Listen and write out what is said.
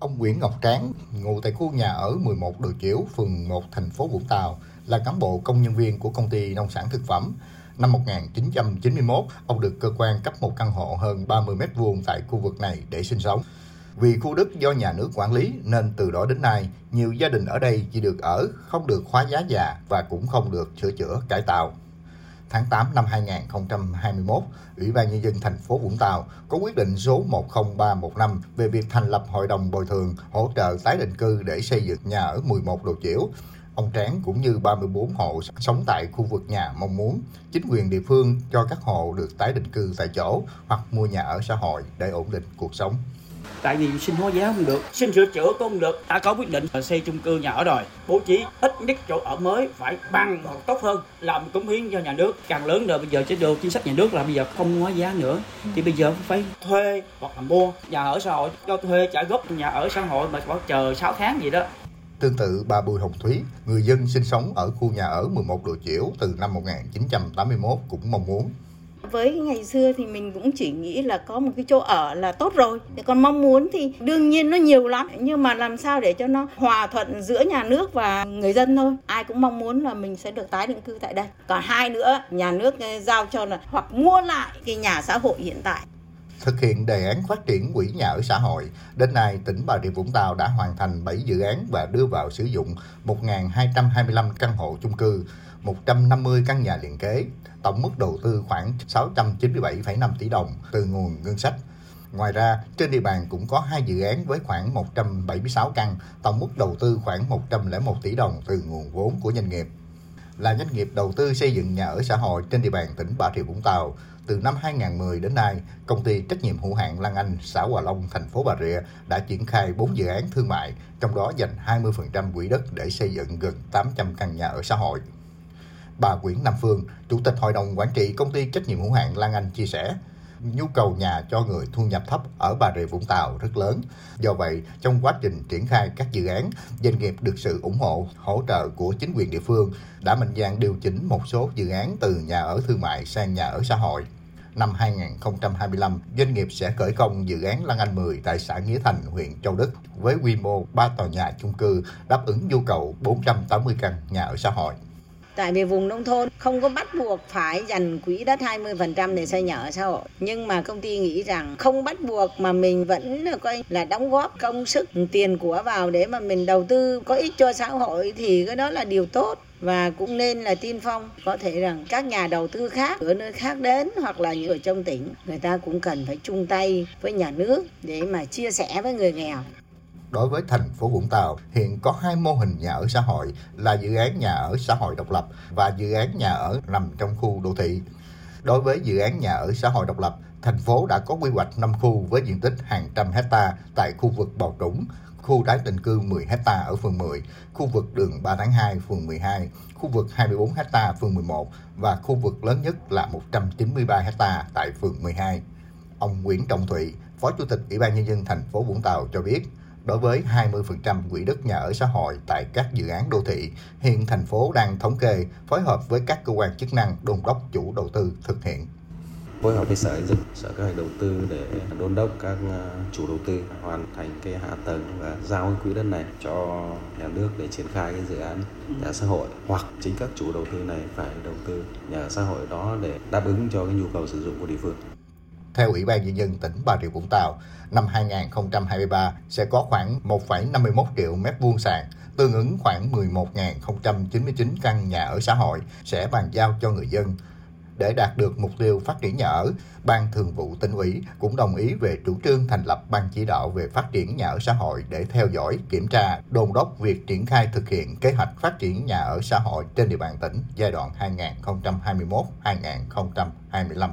Ông Nguyễn Ngọc Tráng, ngụ tại khu nhà ở 11 Đồ Chiểu, phường 1, thành phố Vũng Tàu, là cán bộ công nhân viên của công ty nông sản thực phẩm. Năm 1991, ông được cơ quan cấp một căn hộ hơn 30 m2 tại khu vực này để sinh sống. Vì khu đất do nhà nước quản lý nên từ đó đến nay, nhiều gia đình ở đây chỉ được ở, không được khóa giá già và cũng không được sửa chữa cải tạo tháng 8 năm 2021, Ủy ban Nhân dân thành phố Vũng Tàu có quyết định số 10315 về việc thành lập Hội đồng Bồi thường hỗ trợ tái định cư để xây dựng nhà ở 11 Đồ Chiểu. Ông Tráng cũng như 34 hộ sống tại khu vực nhà mong muốn chính quyền địa phương cho các hộ được tái định cư tại chỗ hoặc mua nhà ở xã hội để ổn định cuộc sống tại vì xin hóa giá không được. Xin sửa chữa cũng không được. Đã có quyết định xây chung cư nhà ở rồi. Bố trí ít nhất chỗ ở mới phải bằng hoặc tốt hơn. Làm cống hiến cho nhà nước. Càng lớn rồi bây giờ chế độ chính sách nhà nước là bây giờ không hóa giá nữa. Thì bây giờ phải thuê hoặc là mua nhà ở xã hội. Cho thuê trả gốc nhà ở xã hội mà phải chờ 6 tháng gì đó. Tương tự bà Bùi Hồng Thúy, người dân sinh sống ở khu nhà ở 11 Đồ Chiểu từ năm 1981 cũng mong muốn với ngày xưa thì mình cũng chỉ nghĩ là có một cái chỗ ở là tốt rồi. Còn mong muốn thì đương nhiên nó nhiều lắm. Nhưng mà làm sao để cho nó hòa thuận giữa nhà nước và người dân thôi. Ai cũng mong muốn là mình sẽ được tái định cư tại đây. Còn hai nữa nhà nước ờ, giao cho là hoặc mua lại cái nhà xã hội hiện tại. Thực hiện đề án phát triển quỹ nhà ở xã hội, đến nay tỉnh Bà Rịa Vũng Tàu đã hoàn thành 7 dự án và đưa vào sử dụng 1.225 căn hộ chung cư, 150 căn nhà liền kế, tổng mức đầu tư khoảng 697,5 tỷ đồng từ nguồn ngân sách. Ngoài ra, trên địa bàn cũng có hai dự án với khoảng 176 căn, tổng mức đầu tư khoảng 101 tỷ đồng từ nguồn vốn của doanh nghiệp. Là doanh nghiệp đầu tư xây dựng nhà ở xã hội trên địa bàn tỉnh Bà Rịa Vũng Tàu, từ năm 2010 đến nay, công ty trách nhiệm hữu hạn Lan Anh, xã Hòa Long, thành phố Bà Rịa đã triển khai 4 dự án thương mại, trong đó dành 20% quỹ đất để xây dựng gần 800 căn nhà ở xã hội. Bà Nguyễn Nam Phương, Chủ tịch Hội đồng Quản trị Công ty Trách nhiệm hữu hạn Lan Anh chia sẻ, nhu cầu nhà cho người thu nhập thấp ở Bà Rịa Vũng Tàu rất lớn. Do vậy, trong quá trình triển khai các dự án, doanh nghiệp được sự ủng hộ, hỗ trợ của chính quyền địa phương đã mạnh dạn điều chỉnh một số dự án từ nhà ở thương mại sang nhà ở xã hội. Năm 2025, doanh nghiệp sẽ khởi công dự án Lan Anh 10 tại xã Nghĩa Thành, huyện Châu Đức với quy mô 3 tòa nhà chung cư đáp ứng nhu cầu 480 căn nhà ở xã hội. Tại vì vùng nông thôn không có bắt buộc phải dành quỹ đất 20% để xây nhà ở xã hội. Nhưng mà công ty nghĩ rằng không bắt buộc mà mình vẫn ờ, coi là đóng góp công sức, tiền của vào để mà mình đầu tư có ích cho xã hội thì cái đó là điều tốt và cũng nên là tiên phong, có thể rằng các nhà đầu tư khác ở nơi khác đến hoặc là những ở trong tỉnh, người ta cũng cần phải chung tay với nhà nước để mà chia sẻ với người nghèo đối với thành phố Vũng Tàu hiện có hai mô hình nhà ở xã hội là dự án nhà ở xã hội độc lập và dự án nhà ở nằm trong khu đô thị. Đối với dự án nhà ở xã hội độc lập, thành phố đã có quy hoạch 5 khu với diện tích hàng trăm hecta tại khu vực Bầu Trũng, khu tái định cư 10 hecta ở phường 10, khu vực đường 3 tháng 2 phường 12, khu vực 24 hecta phường 11 và khu vực lớn nhất là 193 hecta tại phường 12. Ông Nguyễn Trọng Thụy, Phó Chủ tịch Ủy ban Nhân dân thành phố Vũng Tàu cho biết, đối với 20% quỹ đất nhà ở xã hội tại các dự án đô thị. Hiện thành phố đang thống kê, phối hợp với các cơ quan chức năng đôn đốc chủ đầu tư thực hiện phối hợp với sở xây dựng sở kế hoạch đầu tư để đôn đốc các ờ, chủ đầu tư hoàn thành cái hạ tầng và giao cái quỹ đất này cho nhà nước để triển khai cái dự án nhà xã hội hoặc chính các chủ đầu tư này phải đầu tư nhà xã hội đó để đáp ứng cho cái nhu cầu sử dụng của địa phương theo Ủy ban Nhân dân tỉnh Bà Rịa Vũng Tàu, năm 2023 sẽ có khoảng 1,51 triệu mét vuông sàn, tương ứng khoảng 11.099 căn nhà ở xã hội sẽ bàn giao cho người dân. Để đạt được mục tiêu phát triển nhà ở, Ban Thường vụ tỉnh ủy cũng đồng ý về chủ trương thành lập Ban chỉ đạo về phát triển nhà ở xã hội để theo dõi, kiểm tra, đôn đốc việc triển khai thực hiện kế hoạch phát triển nhà ở xã hội trên địa bàn tỉnh giai đoạn 2021-2025.